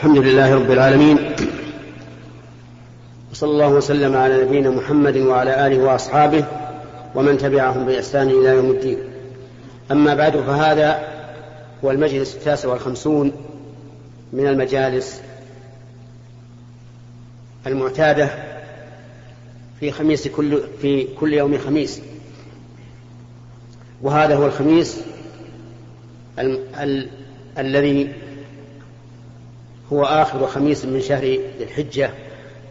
الحمد لله رب العالمين. وصلى الله وسلم على نبينا محمد وعلى آله وأصحابه ومن تبعهم بإحسان إلى يوم الدين. أما بعد فهذا هو المجلس التاسع والخمسون من المجالس المعتادة في خميس كل في كل يوم خميس. وهذا هو الخميس ال ال الذي هو آخر خميس من شهر ذي الحجة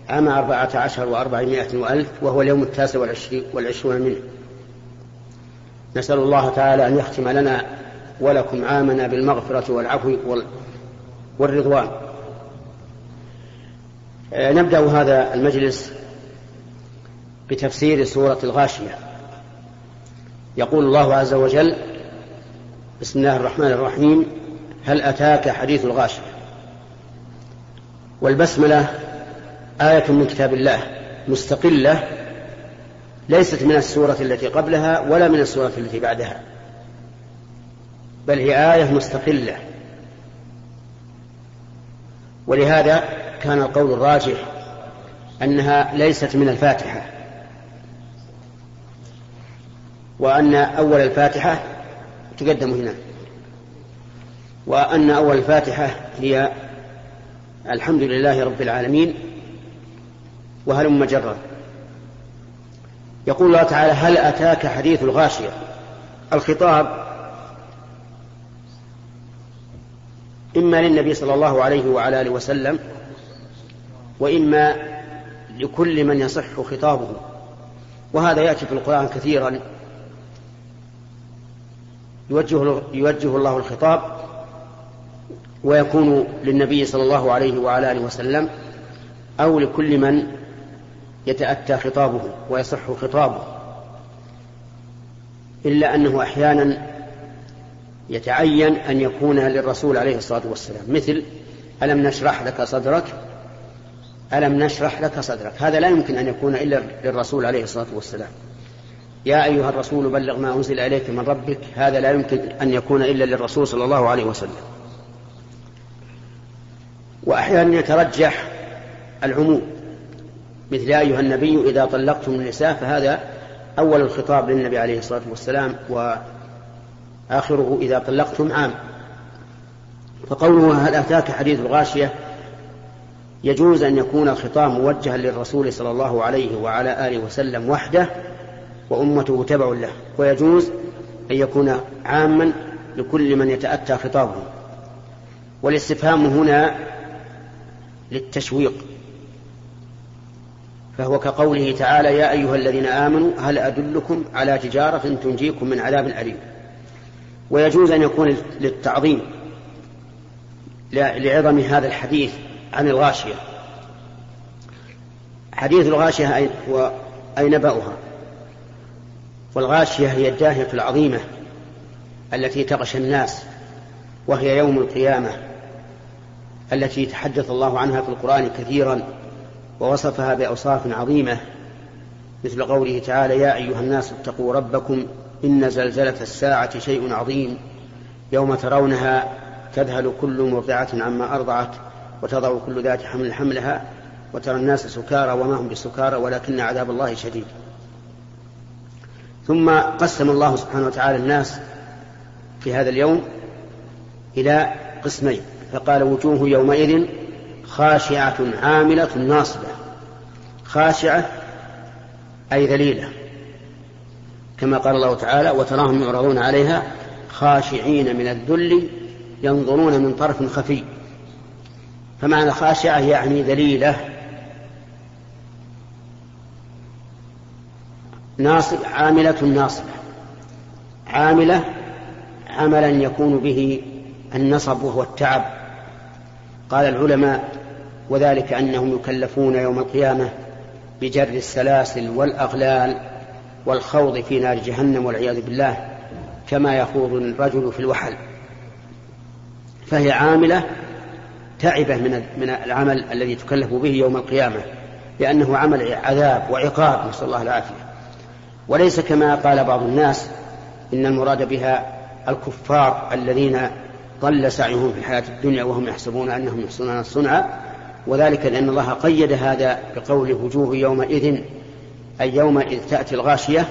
عام أربعة عشر وأربعمائة وألف وهو اليوم التاسع والعشرون منه. نسأل الله تعالى أن يختم لنا ولكم عامنا بالمغفرة والعفو والرضوان. آه، نبدأ هذا المجلس بتفسير سورة الغاشية. يقول الله عز وجل بسم الله الرحمن الرحيم هل أتاك حديث الغاشية؟ والبسملة آية من كتاب الله مستقلة ليست من السورة التي قبلها ولا من السورة التي بعدها بل هي آية مستقلة. ولهذا كان القول الراجح أنها ليست من الفاتحة وأن أول الفاتحة تقدم هنا وأن أول الفاتحة هي الحمد لله رب العالمين وهلم جرا يقول الله تعالى هل أتاك حديث الغاشية؟ الخطاب إما للنبي صلى الله عليه وعلى آله وسلم وإما لكل من يصح خطابه. وهذا يأتي في القرآن كثيرا. يوجه, يوجه الله الخطاب ويكون للنبي صلى الله عليه وعلى آله وسلم أو لكل من يتأتى خطابه ويصح خطابه. إلا أنه أحيانا يتعين أن يكون للرسول عليه الصلاة والسلام مثل ألم نشرح لك صدرك؟ ألم نشرح لك صدرك؟ هذا لا يمكن أن يكون إلا للرسول عليه الصلاة والسلام. يا أيها الرسول بلغ ما أنزل إليك من ربك هذا لا يمكن أن يكون إلا للرسول صلى الله عليه وسلم. وأحيانا يترجح العموم مثل يا أيها النبي إذا طلقتم النساء فهذا أول الخطاب للنبي عليه الصلاة والسلام وآخره إذا طلقتم عام. فقوله هل أتاك حديث الغاشية؟ يجوز أن يكون الخطاب موجها للرسول صلى الله عليه وعلى آله وسلم وحده وأمته تبع له. ويجوز أن يكون عاما لكل من يتأتى خطابه. والاستفهام هنا للتشويق. فهو كقوله تعالى يا أيها الذين آمنوا هل أدلكم على تجارة تنجيكم من عذاب أليم؟ ويجوز أن يكون للتعظيم لعظم هذا الحديث عن الغاشية. حديث الغاشية أي, أي نبأها. والغاشية هي الداهية العظيمة التي تغشى الناس وهي يوم القيامة. التي تحدث الله عنها في القرآن كثيرا ووصفها بأوصاف عظيمة مثل قوله تعالى يا أيها الناس اتقوا ربكم إن زلزلة الساعة شيء عظيم يوم ترونها تذهل كل مرضعة عما أرضعت وتضع كل ذات حمل حملها وترى الناس سكارى وما هم بسكارى ولكن عذاب الله شديد. ثم قسم الله سبحانه وتعالى الناس في هذا اليوم إلى قسمين. فقال وجوه يومئذ خاشعة عاملة ناصبة. خاشعة أي ذليلة. كما قال الله تعالى وتراهم يعرضون عليها خاشعين من الذل ينظرون من طرف خفي. فمعنى خاشعة يعني ذليلة. ناصب عاملة ناصبة. عاملة عملا يكون به النصب وهو التعب. قال العلماء وذلك أنهم يكلفون يوم القيامة بجر السلاسل والأغلال والخوض في نار جهنم والعياذ بالله كما يخوض الرجل في الوحل. فهي عاملة تعبة من من العمل الذي تكلف به يوم القيامة لأنه عمل عذاب وعقاب نسأل الله العافية. وليس كما قال بعض الناس إن المراد بها الكفار الذين ضل سعيهم في الحياة الدنيا وهم يحسبون أنهم يحسنون صنعا وذلك لأن الله قيد هذا بقول وجوه يومئذ أي يومئذ تأتي الغاشية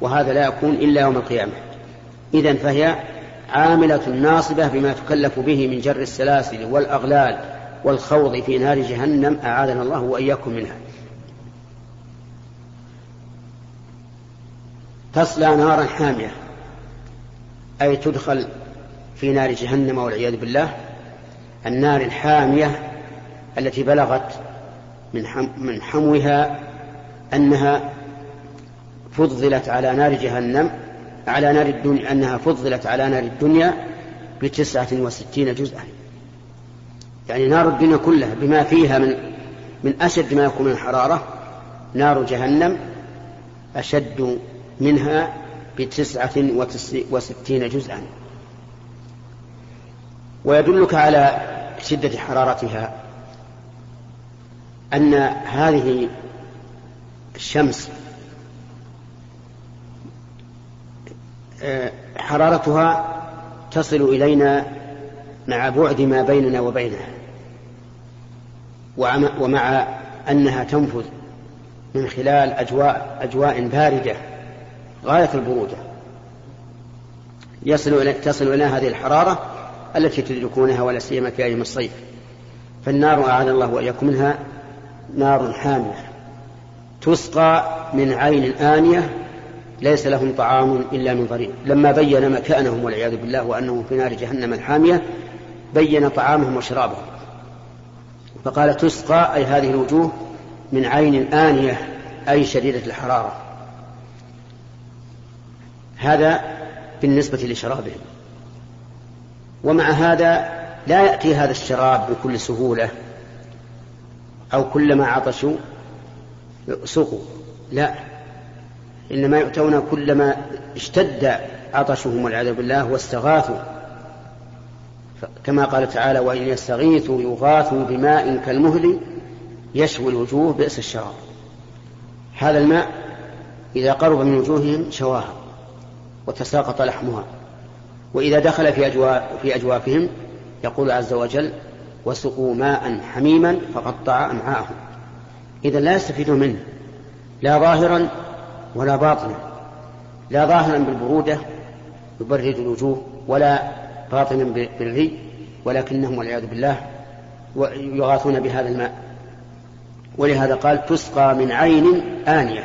وهذا لا يكون إلا يوم القيامة. إذا فهي عاملة ناصبة بما تكلف به من جر السلاسل والأغلال والخوض في نار جهنم أعاذنا الله وإياكم منها. تصلى نارا حامية أي تدخل في نار جهنم والعياذ بالله النار الحامية التي بلغت من من حموها أنها فضلت على نار جهنم على نار الدنيا أنها فضلت على نار الدنيا بتسعة وستين جزءا. يعني نار الدنيا كلها بما فيها من من أشد ما يكون من الحرارة نار جهنم أشد منها بتسعة وستين جزءا. ويدلك على شدة حرارتها أن هذه الشمس آه، حرارتها تصل إلينا مع بعد ما بيننا وبينها ومع أنها تنفذ من خلال أجواء أجواء باردة غاية البرودة. يصل إلى تصل إلى هذه الحرارة التي تدركونها ولا سيما في أيام الصيف. فالنار أعاذ الله وإياكم منها نار حامية. تسقى من عين آنية ليس لهم طعام إلا من ضريع. لما بين مكانهم والعياذ بالله وأنهم في نار جهنم الحامية بين طعامهم وشرابهم. فقال تسقى أي هذه الوجوه من عين آنية أي شديدة الحرارة. هذا بالنسبة لشرابهم. ومع هذا لا يأتي هذا الشراب بكل سهولة أو كلما عطشوا سقوا. لا. إنما يؤتون كلما اشتد عطشهم والعياذ بالله واستغاثوا. كما قال تعالى وإن يستغيثوا يغاثوا بماء كالمهل يشوي الوجوه بئس الشراب. هذا الماء إذا قرب من وجوههم شواها وتساقط لحمها. وإذا دخل في, أجواء في أجوافهم يقول عز وجل وسقوا ماء حميما فقطع أمعاءهم. إذا لا يستفيدون منه لا ظاهرا ولا باطنا. لا ظاهرا بالبرودة يبرد الوجوه ولا باطنا بالري ولكنهم والعياذ بالله يغاثون بهذا الماء. ولهذا قال تسقى من عين آنية.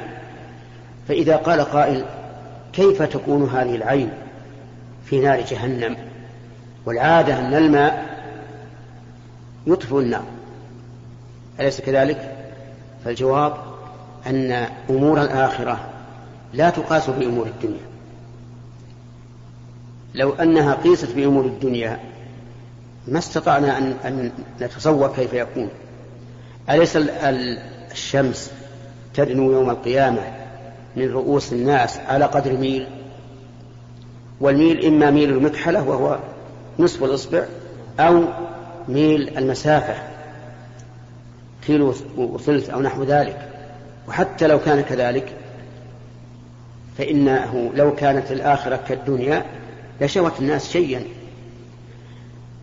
فإذا قال قائل كيف تكون هذه العين؟ في نار جهنم والعادة أن الماء يطفئ النار. أليس كذلك؟ فالجواب أن أمور الآخرة لا تقاس بأمور الدنيا. لو أنها قيست بأمور الدنيا ما استطعنا أن, أن نتصور كيف يكون. أليس الشمس تدنو يوم القيامة من رؤوس الناس على قدر ميل؟ والميل إما ميل المكحلة وهو نصف الإصبع أو ميل المسافة كيلو وثلث أو نحو ذلك. وحتى لو كان كذلك فإنه لو كانت الآخرة كالدنيا لشوت الناس شيئا.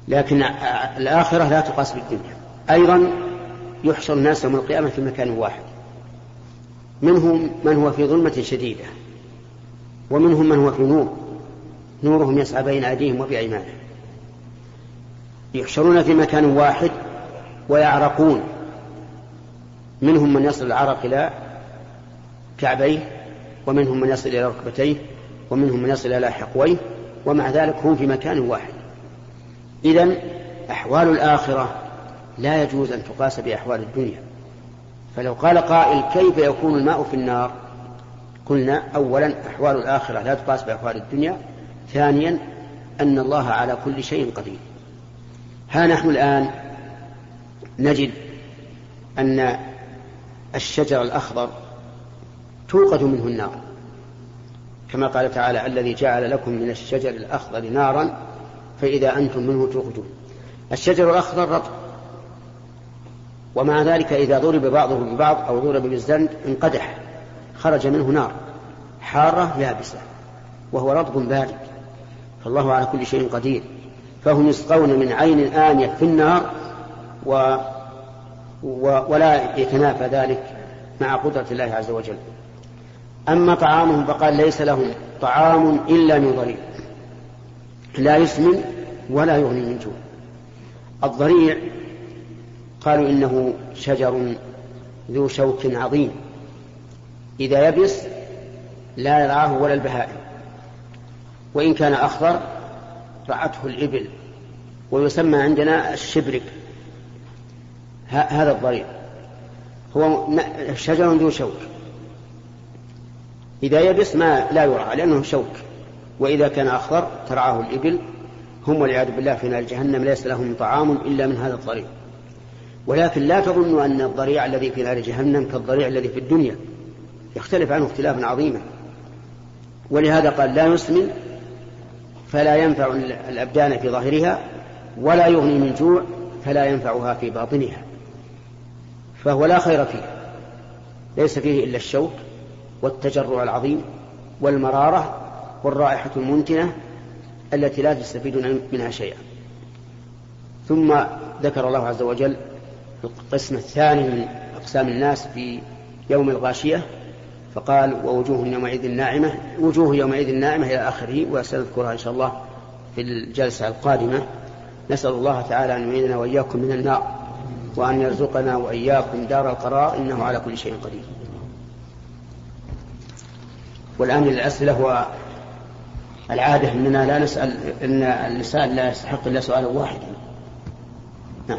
لكن الآخرة لا تقاس بالدنيا. أيضا يحشر الناس يوم القيامة في مكان واحد. منهم من هو في ظلمة شديدة ومنهم من هو في نور. نورهم يسعى بين أيديهم وبأيمانهم. يحشرون في مكان واحد ويعرقون. منهم من يصل العرق إلى كعبيه ومنهم من يصل إلى ركبتيه ومنهم من يصل إلى حقويه ومع ذلك هم في مكان واحد. إذا أحوال الآخرة لا يجوز أن تقاس بأحوال الدنيا. فلو قال قائل كيف يكون الماء في النار؟ قلنا أولا أحوال الآخرة لا تقاس بأحوال الدنيا ثانيا أن الله على كل شيء قدير. ها نحن الآن نجد أن الشجر الأخضر توقد منه النار. كما قال تعالى الذي جعل لكم من الشجر الأخضر نارا فإذا أنتم منه توقدون. الشجر الأخضر رطب. ومع ذلك إذا ضرب بعضه ببعض أو ضرب بالزند انقدح خرج منه نار حارة يابسة وهو رطب بارد. فالله على كل شيء قدير. فهم يسقون من عين آنية في النار و ولا يتنافى ذلك مع قدرة الله عز وجل. أما طعامهم فقال ليس لهم طعام إلا من ضريع. لا يسمن ولا يغني من جوع. الضريع قالوا إنه شجر ذو شوك عظيم. إذا يبس لا يرعاه ولا البهائم. وإن كان أخضر رعته الإبل ويسمى عندنا الشبرك هذا الضريع. هو شجر ذو شوك. إذا يبس ما لا يرعى لأنه شوك. وإذا كان أخضر ترعاه الإبل. هم والعياذ بالله في نار جهنم ليس لهم طعام إلا من هذا الضريع. ولكن لا تظنوا أن الضريع الذي في نار جهنم كالضريع الذي في الدنيا. يختلف عنه اختلافا عظيما ولهذا قال لا يسمن فلا ينفع الأبدان في ظاهرها ولا يغني من جوع فلا ينفعها في باطنها فهو لا خير فيه ليس فيه إلا الشوك والتجرع العظيم والمرارة والرائحة المنتنة التي لا تستفيدون منها شيئا. ثم ذكر الله عز وجل القسم الثاني من أقسام الناس في يوم الغاشية فقال ووجوه يومئذ ناعمة وجوه يومئذ ناعمة إلى آخره وسنذكرها إن شاء الله في الجلسة القادمة. نسأل الله تعالى أن يعيننا وإياكم من النار وأن يرزقنا وإياكم دار القرار إنه على كل شيء قدير. والآن الأسئلة والعادة أننا لا نسأل أن الإنسان لا يستحق إلا سؤالا واحدا. نعم.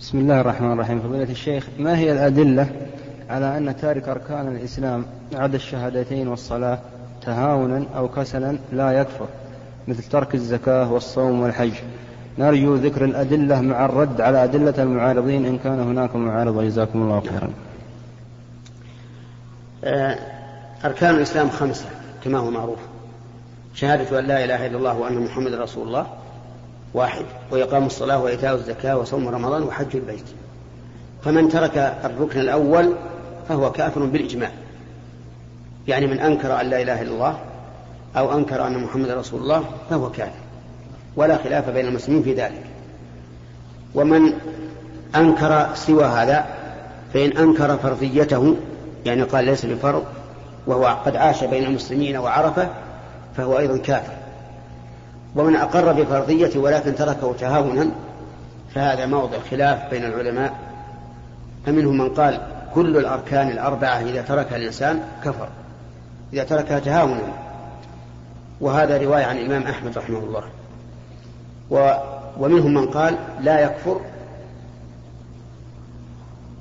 بسم الله الرحمن الرحيم. فضيلة الشيخ ما هي الأدلة على أن تارك أركان الإسلام عدا الشهادتين والصلاة تهاونا أو كسلا لا يكفر مثل ترك الزكاة والصوم والحج. نرجو ذكر الأدلة مع الرد على أدلة المعارضين. إن كان هناك معارض جزاكم الله خيرا. آه، أركان الإسلام خمسة كما هو معروف. شهادة أن لا إله إلا الله وأن محمد رسول الله واحد وإقام الصلاة وإيتاء الزكاة وصوم رمضان وحج البيت. فمن ترك الركن الأول فهو كافر بالإجماع. يعني من أنكر أن لا إله إلا الله أو أنكر أن محمد رسول الله فهو كافر. ولا خلاف بين المسلمين في ذلك. ومن أنكر سوى هذا فإن أنكر فرضيته يعني قال ليس بفرض وهو قد عاش بين المسلمين وعرفه فهو أيضا كافر. ومن أقر بفرضيته ولكن تركه تهاونا فهذا موضع خلاف بين العلماء. فمنهم من قال كل الأركان الأربعة إذا تركها الإنسان كفر إذا تركها تهاونا وهذا رواية عن الإمام أحمد رحمه الله. و ومنهم من قال لا يكفر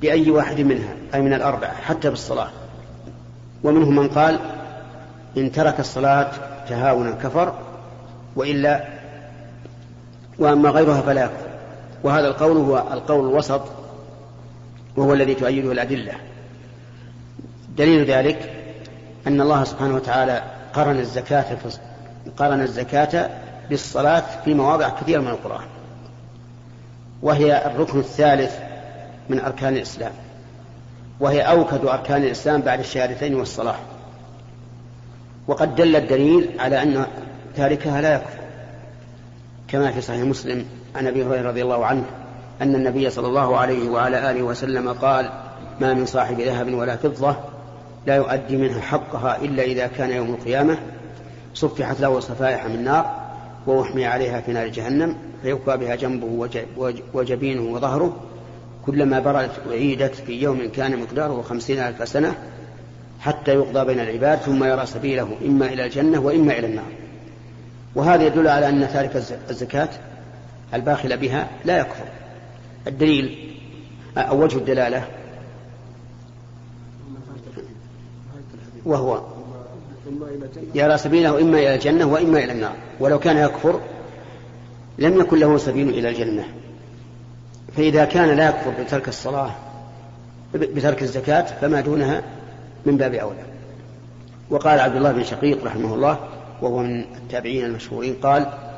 بأي واحد منها أي من الأربعة حتى بالصلاة. ومنهم من قال إن ترك الصلاة تهاونا كفر وإلا وأما غيرها فلا يكفر. وهذا القول هو القول الوسط وهو الذي تؤيده الأدلة. دليل ذلك أن الله سبحانه وتعالى قرن الزكاة قرن الزكاة بالصلاة في مواضع كثيرة من القرآن وهي الركن الثالث من أركان الإسلام وهي أوكد أركان الإسلام بعد الشهادتين والصلاة. وقد دل الدليل على أن تاركها لا يكفر كما في صحيح مسلم عن أبي هريرة رضي الله عنه. أن النبي صلى الله عليه وعلى آله وسلم قال ما من صاحب ذهب ولا فضة لا يؤدي منها حقها إلا إذا كان يوم القيامة صفحت له صفائح من نار وأحمي عليها في نار جهنم فيكوى بها جنبه وجبينه وظهره كلما بردت أعيدت في يوم كان مقداره خمسين ألف سنة حتى يقضى بين العباد ثم يرى سبيله إما إلى الجنة وإما إلى النار. وهذا يدل على أن تارك الزكاة الباخل بها لا يكفر. الدليل أو وجه الدلالة. وهو يرى سبيله إما إلى الجنة وإما إلى النار ولو كان يكفر لم يكن له سبيل إلى الجنة. فإذا كان لا يكفر بترك الصلاة بترك الزكاة فما دونها من باب أولى. وقال عبد الله بن شقيق رحمه الله وهو من التابعين المشهورين قال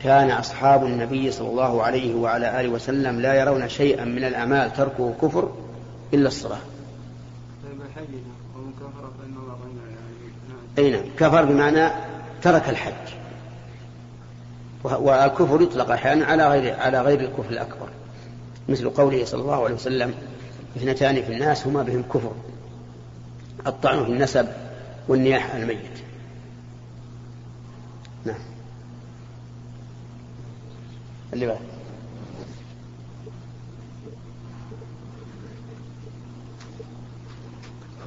كان أصحاب النبي صلى الله عليه وعلى آله وسلم لا يرون شيئا من الأعمال تركه كفر إلا الصلاة. أي نعم كفر بمعنى ترك الحج. والكفر يطلق أحيانا على غير على غير الكفر الأكبر. مثل قوله صلى الله عليه وسلم اثنتان في الناس هما بهم كفر. الطعن في النسب والنياح الميت. نعم. اللي بعد.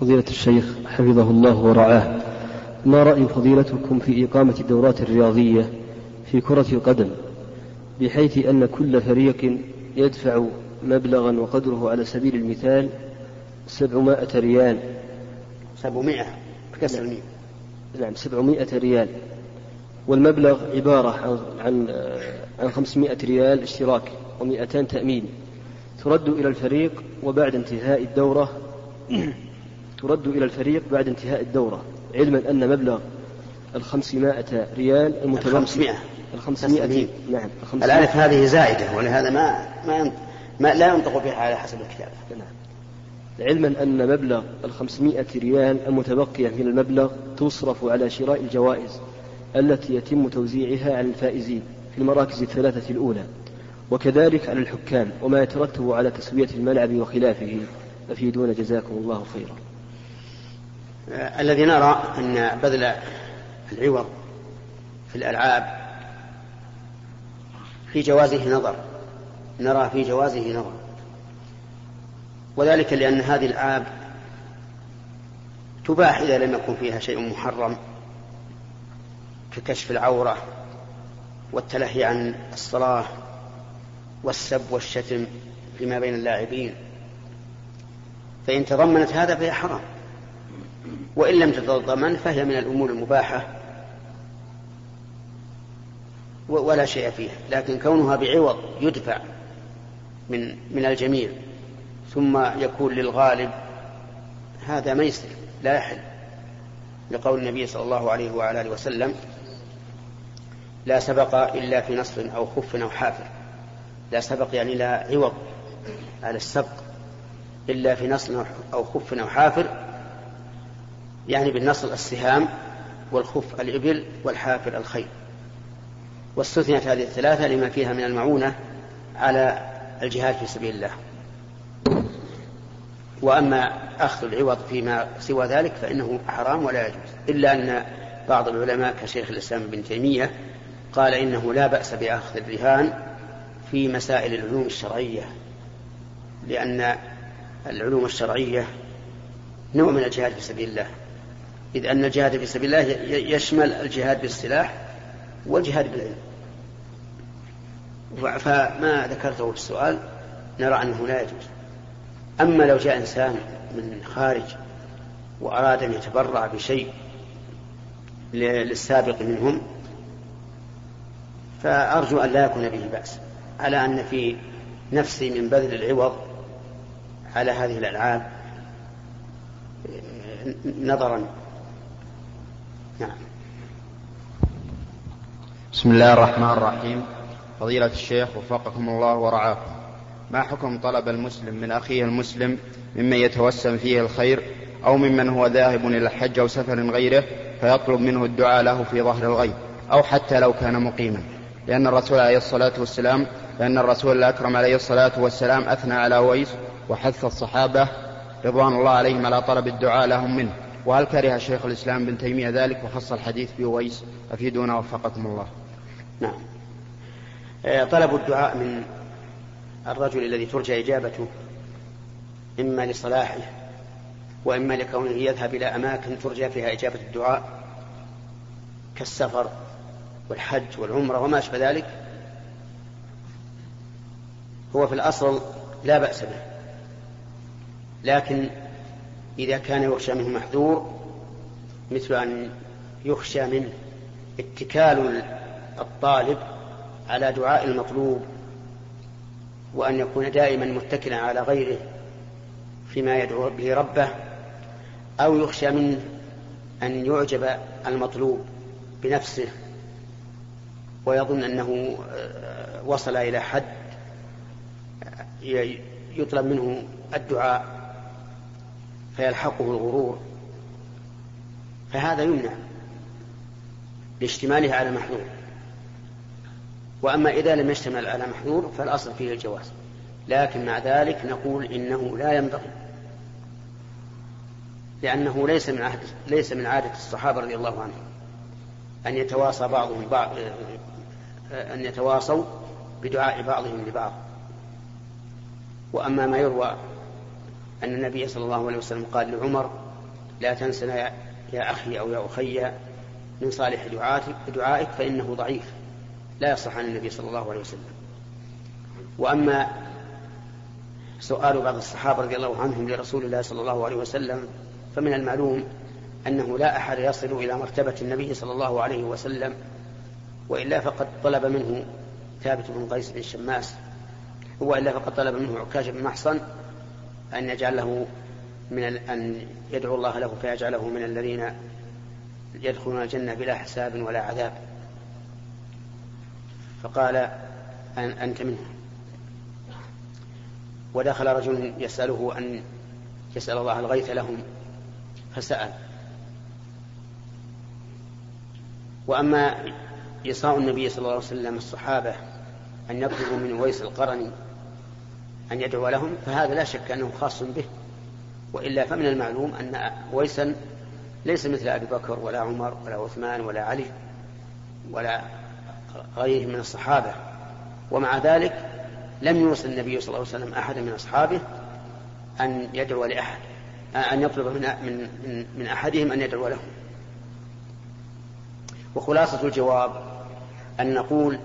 فضيلة الشيخ حفظه الله ورعاه ما رأي فضيلتكم في إقامة الدورات الرياضية في كرة القدم بحيث أن كل فريق يدفع مبلغا وقدره على سبيل المثال سبعمائة ريال؟ سبعمائة بكسر الميم. نعم سبعمائة ريال. والمبلغ عبارة عن عن عن 500 ريال اشتراك و200 تأمين. ترد إلى الفريق وبعد انتهاء الدورة ترد إلى الفريق بعد انتهاء الدورة علما أن مبلغ الخمسمائة ريال المتبقي الخمسمائة. الخمسمائة نعم الألف هذه زائدة ولهذا ما ما, ما لا ينطق بها على حسب الكتاب. نعم. علما أن مبلغ الخمسمائة ريال المتبقية من المبلغ تصرف على شراء الجوائز. التي يتم توزيعها على الفائزين في المراكز الثلاثة الأولى وكذلك على الحكام وما يترتب على تسوية الملعب وخلافه. أفيدون جزاكم الله خيرا. الذي نرى أن بذل العوض في الألعاب في جوازه نظر. نرى في جوازه نظر. وذلك لأن هذه الألعاب تباح إذا لم يكن فيها شيء محرم. ككشف العورة والتلهي عن الصلاة والسب والشتم فيما بين اللاعبين. فإن تضمنت هذا فهي حرام. وإن لم تتضمن فهي من الأمور المباحة ولا شيء فيها. لكن كونها بعوض يدفع من من الجميع. ثم يكون للغالب هذا ميسر لا يحل. لقول النبي صلى الله عليه وعلى آله وسلم لا سبق إلا في نصر أو خف أو حافر. لا سبق يعني لا عوض على السبق إلا في نصر أو خف أو حافر يعني بالنصر السهام والخف الإبل والحافر الخيل. واستثنيت هذه الثلاثة لما فيها من المعونة على الجهاد في سبيل الله. وأما أخذ العوض فيما سوى ذلك فإنه حرام ولا يجوز إلا أن بعض العلماء كشيخ الإسلام ابن تيمية قال إنه لا بأس بأخذ الرهان في مسائل العلوم الشرعية لأن العلوم الشرعية نوع من الجهاد في سبيل الله. إذ أن الجهاد في سبيل الله يشمل الجهاد بالسلاح والجهاد بالعلم. فما ذكرته في السؤال نرى أنه لا يجوز. أما لو جاء إنسان من خارج وأراد أن يتبرع بشيء للسابق منهم فأرجو أن لا يكون به بأس. على أن في نفسي من بذل العوض على هذه الألعاب نظرا. نعم. بسم الله الرحمن الرحيم. فضيلة الشيخ وفقكم الله ورعاكم. ما حكم طلب المسلم من أخيه المسلم ممن يتوسم فيه الخير أو ممن هو ذاهب إلى الحج أو سفر غيره فيطلب منه الدعاء له في ظهر الغيب أو حتى لو كان مقيما؟ لأن الرسول عليه الصلاة والسلام لأن الرسول الأكرم عليه الصلاة والسلام أثنى على ويس وحث الصحابة رضوان الله عليهم على طلب الدعاء لهم منه. وهل كره شيخ الإسلام ابن تيمية ذلك وخص الحديث بويس؟ أفيدونا وفقكم الله. نعم. آه، طلب الدعاء من الرجل الذي ترجى إجابته إما لصلاحه وإما لكونه يذهب إلى أماكن ترجى فيها إجابة الدعاء كالسفر. والحج والعمرة وما أشبه ذلك هو في الأصل لا بأس به. لكن إذا كان يخشى منه محذور مثل أن يخشى منه اتكال الطالب على دعاء المطلوب وأن يكون دائما متكلا على غيره فيما يدعو به ربه أو يخشى منه أن يعجب المطلوب بنفسه ويظن أنه آه، وصل إلى حد يطلب منه الدعاء فيلحقه الغرور. فهذا يمنع لاشتماله على محذور. وأما إذا لم يشتمل على محذور فالأصل فيه الجواز. لكن مع ذلك نقول إنه لا ينبغي لأنه ليس من عهد ليس من عادة الصحابة رضي الله عنهم أن يتواصى بعضهم بعض أن يتواصوا بدعاء بعضهم لبعض. وأما ما يروى أن النبي صلى الله عليه وسلم قال لعمر لا تنسنا يا أخي أو يا أخي من صالح دعائك, فإنه ضعيف. لا يصح عن النبي صلى الله عليه وسلم. وأما سؤال بعض الصحابة رضي الله عنهم لرسول الله صلى الله عليه وسلم فمن المعلوم أنه لا أحد يصل إلى مرتبة النبي صلى الله عليه وسلم وإلا فقد طلب منه ثابت بن قيس بن شماس وإلا فقد طلب منه عكاش بن محصن أن يجعل له من أن يدعو الله له فيجعله من الذين يدخلون الجنة بلا حساب ولا عذاب. فقال أن أنت منه. ودخل رجل يسأله أن يسأل الله الغيث لهم فسأل. وأما إيصاء النبي صلى الله عليه وسلم الصحابة أن يطلبوا من ويس القرني أن يدعو لهم فهذا لا شك أنه خاص به. وإلا فمن المعلوم أن ويسا ليس مثل أبي بكر ولا عمر ولا عثمان ولا علي ولا غيره من الصحابة. ومع ذلك لم يوصل النبي صلى الله عليه وسلم أحدا من أصحابه أن يدعو لأحد أن يطلب من من, من أحدهم أن يدعو لهم. وخلاصة الجواب أن نقول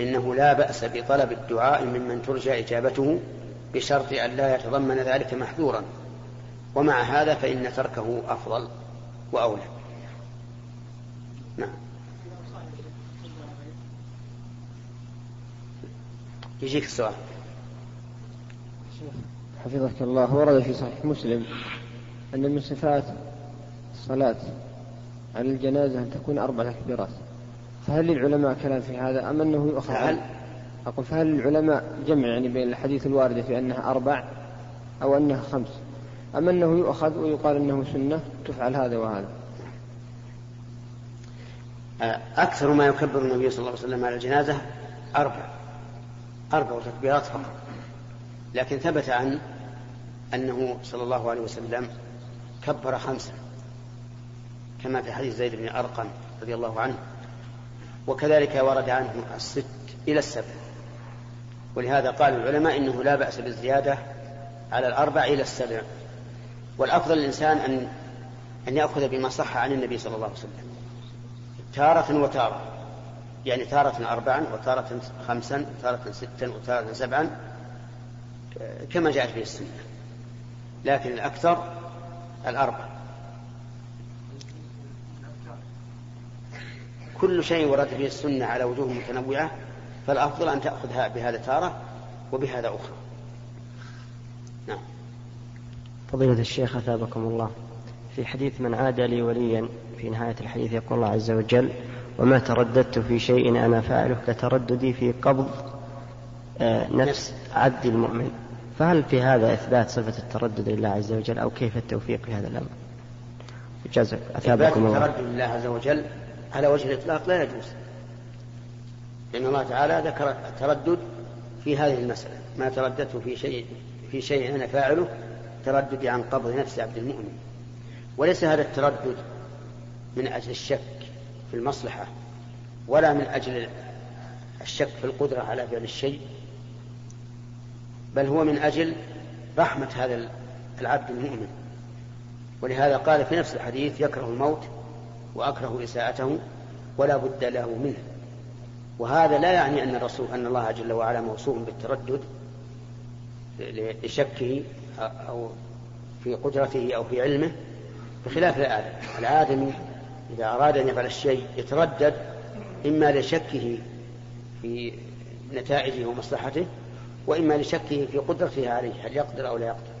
إنه لا بأس بطلب الدعاء ممن ترجى إجابته بشرط أن لا يتضمن ذلك محذورا. ومع هذا فإن تركه أفضل وأولى. نعم. يجيك السؤال. حفظك الله ورد في صحيح مسلم أن من صفات الصلاة على الجنازة أن تكون أربع تكبيرات. فهل للعلماء كلام في هذا أم أنه يؤخذ هل أقول فهل للعلماء جمع يعني بين الحديث الواردة في أنها أربع أو أنها خمس؟ أم أنه يؤخذ ويقال أنه سنة تفعل هذا وهذا؟ أكثر ما يكبر النبي صلى الله عليه وسلم على الجنازة أربع. أربع تكبيرات فقط. لكن ثبت عنه أنه صلى الله عليه وسلم كبر خمسة كما في حديث زيد بن أرقم رضي الله عنه. وكذلك ورد عنه الست إلى السبع. ولهذا قال العلماء إنه لا بأس بالزيادة على الأربع إلى السبع. والأفضل للإنسان أن أن يأخذ بما صح عن النبي صلى الله عليه وسلم. تارة وتارة. يعني تارة أربعا وتارة خمسا وتارة ستا وتارة سبعا كما جاءت به السنة. لكن الأكثر الأربع. كل شيء ورد به السنة على وجوه متنوعة فالأفضل أن تأخذها بهذا تارة وبهذا أخرى. نعم. فضيلة الشيخ أثابكم الله. في حديث من عاد لي وليا في نهاية الحديث يقول الله عز وجل وما ترددت في شيء أنا فاعله كترددي في قبض آه، نفس عبد المؤمن. فهل في هذا إثبات صفة التردد لله عز وجل أو كيف التوفيق في هذا الأمر؟ جزاك أثابكم الله. التردد لله عز وجل على وجه الإطلاق لا يجوز. لأن الله تعالى ذكر التردد في هذه المسألة ما ترددت في شيء في شيء أنا فاعله ترددي عن قبض نفس عبد المؤمن. وليس هذا التردد من أجل الشك في المصلحة ولا من أجل الشك في القدرة على فعل الشيء بل هو من أجل رحمة هذا العبد المؤمن. ولهذا قال في نفس الحديث يكره الموت وأكره إساءته ولا بد له منه. وهذا لا يعني أن الرسول أن الله جل وعلا موصوف بالتردد لشكه أو في قدرته أو في علمه بخلاف الآدم الآدمي إذا أراد أن يفعل الشيء يتردد إما لشكه في نتائجه ومصلحته وإما لشكه في قدرته عليه هل يقدر أو لا يقدر.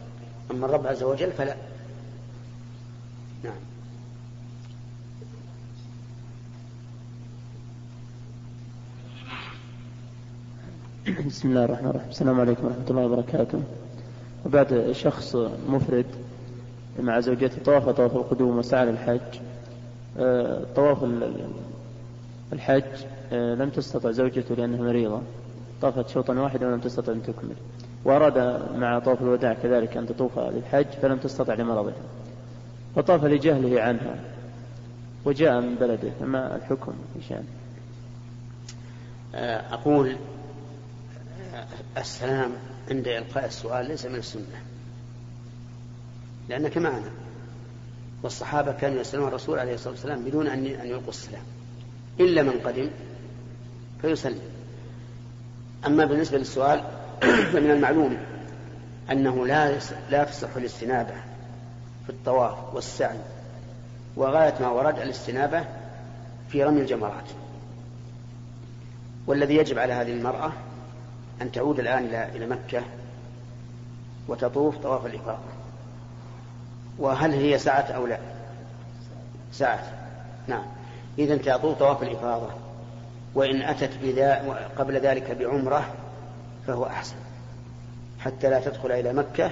أما الرب عز وجل فلا. نعم. بسم الله الرحمن الرحيم. السلام عليكم ورحمة الله وبركاته. وبعد شخص مفرد مع زوجته طواف طواف القدوم وسعى للحج آه، طواف الحج آه، لم تستطع زوجته لأنها مريضة. طافت شوطا واحدا ولم تستطع أن تكمل. وأراد مع طواف الوداع كذلك أن تطوف للحج فلم تستطع لمرضها فطاف لجهله عنها. وجاء من بلده. فما الحكم في شأنه؟ آه، أقول السلام عند إلقاء السؤال ليس من السنة. لأنك معنا والصحابة كانوا يسألون الرسول عليه الصلاة والسلام بدون أن أن يلقوا السلام إلا من قدم فيسلم. أما بالنسبة للسؤال فمن المعلوم أنه لا لا تصح الاستنابة في الطواف والسعي وغاية ما ورد الاستنابة في رمي الجمرات. والذي يجب على هذه المرأة أن تعود الآن إلى مكة وتطوف طواف الإفاضة وهل هي سعة أو لا؟ سعة نعم. إذا تطوف طواف الإفاضة. وإن أتت بذا قبل ذلك بعمرة فهو أحسن. حتى لا تدخل إلى مكة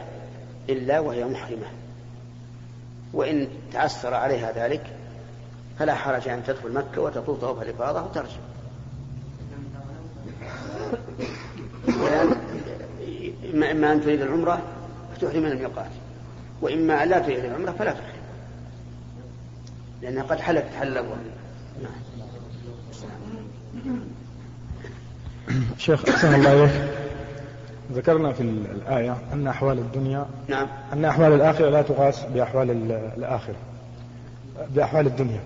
إلا وهي محرمة. وإن تعسر عليها ذلك فلا حرج أن تدخل مكة وتطوف طواف الإفاضة وترجع. إما أن تريد العمرة فتحرم من الميقات وإما أن لا تريد العمرة فلا تحرم. لأنها قد حلت حل الأول نعم شيخ أحسن الله إليك. ذكرنا في الآية أن أحوال الدنيا نعم. أن أحوال الآخرة لا تقاس بأحوال الآخرة بأحوال الدنيا.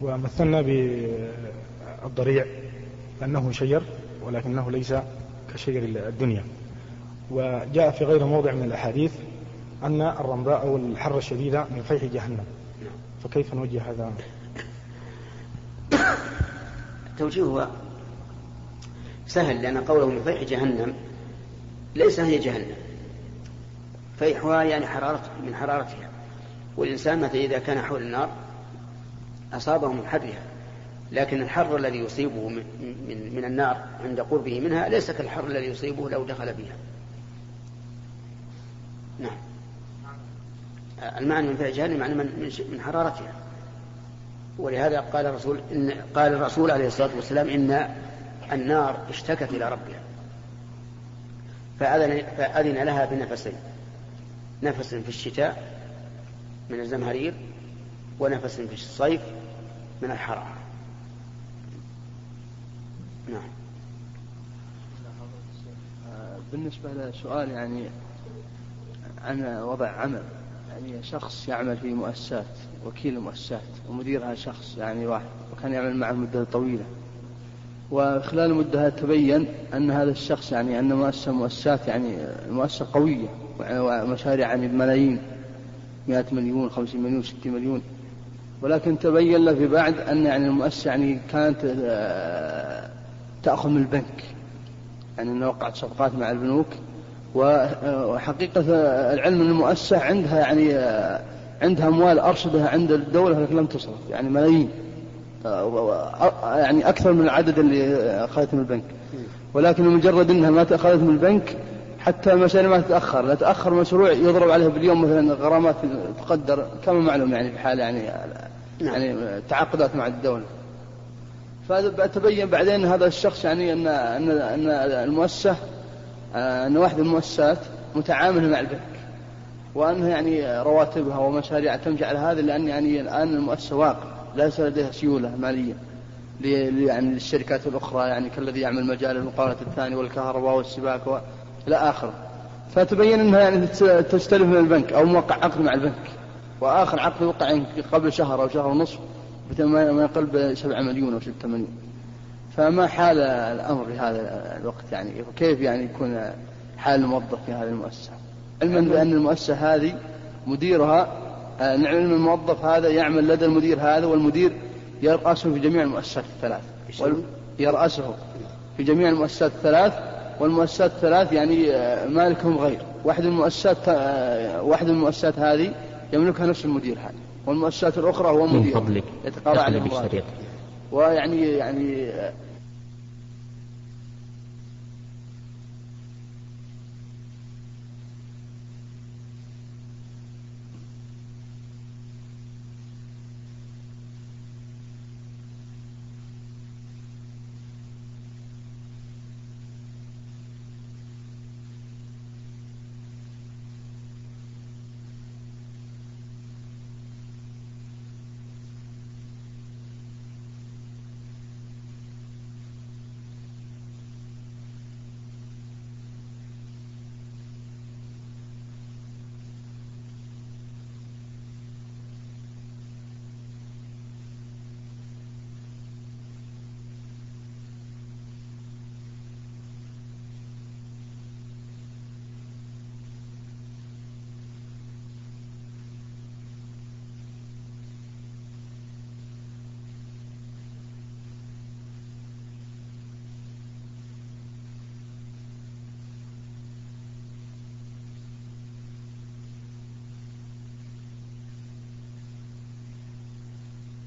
ومثلنا بالضريع أنه شجر ولكنه ليس كشجر الدنيا. وجاء في غير موضع من الأحاديث أن الرمضاء أو الحر الشديد من فيح جهنم. فكيف نوجه هذا؟ توجيهها سهل لأن قوله من فيح جهنم ليس هي جهنم. فيحها يعني حرارة من حرارتها. والإنسان متى إذا كان حول النار أصابه من حرها. لكن الحر الذي يصيبه من, من, النار عند قربه منها ليس كالحر الذي يصيبه لو دخل بها. نعم. المعنى من فعل جهنم معنى من, من حرارتها. ولهذا قال الرسول إن قال الرسول عليه الصلاة والسلام إن النار اشتكت إلى ربها. فأذن, فأذن لها بنفسين. نفس في الشتاء من الزمهرير ونفس في الصيف من الحرارة. نعم. بالنسبة لسؤال يعني عن وضع عمل يعني شخص يعمل في مؤسسات وكيل المؤسسات ومديرها شخص يعني واحد وكان يعمل معه مدة طويلة. وخلال المدة تبين أن هذا الشخص يعني أن مؤسسة مؤسسات يعني مؤسسة قوية ومشاريع يعني بملايين 100 مليون 50 مليون 60 مليون. ولكن تبين له في بعد أن يعني المؤسسة يعني كانت آه، تأخذ من البنك يعني أنه وقعت صفقات مع البنوك وحقيقة العلم أن المؤسسة عندها يعني عندها أموال أرصدها عند الدولة لكن لم تصرف يعني ملايين يعني أكثر من العدد اللي أخذته من البنك ولكن مجرد أنها ما تأخذت من البنك حتى المشاريع ما تتأخر لا تأخر مشروع يضرب عليه باليوم مثلا غرامات تقدر كما معلوم يعني في حال يعني نعم. يعني تعاقدات مع الدولة فتبين بعدين هذا الشخص يعني أن أن أن المؤسسة أن واحد من المؤسسات متعاملة مع البنك وأنها يعني رواتبها ومشاريعها تمشي على هذا لأن يعني الآن المؤسسة واقع ليس لديها سيولة مالية يعني للشركات الأخرى يعني كالذي يعمل مجال المقاولة الثاني والكهرباء والسباك إلى آخره. فتبين أنها يعني تستلف من البنك أو موقع عقد مع البنك وآخر عقد وقع قبل شهر أو شهر ونصف. ما يقل بسبعة مليون أو ستة مليون. فما حال الأمر في هذا الوقت يعني؟ كيف يعني يكون حال الموظف في هذه المؤسسة؟ علما بأن المؤسسة هذه مديرها آه، نعلم الموظف هذا يعمل لدى المدير هذا والمدير يرأسه في جميع المؤسسات الثلاث. يرأسه في جميع المؤسسات الثلاث. والمؤسسات الثلاث يعني آه، مالكهم غير. واحد المؤسسات آه، واحد المؤسسات هذه يملكها نفس المدير هذا. والمؤسسات الأخرى هو مدير من فضلك. يتقاضى عليه ويعني يعني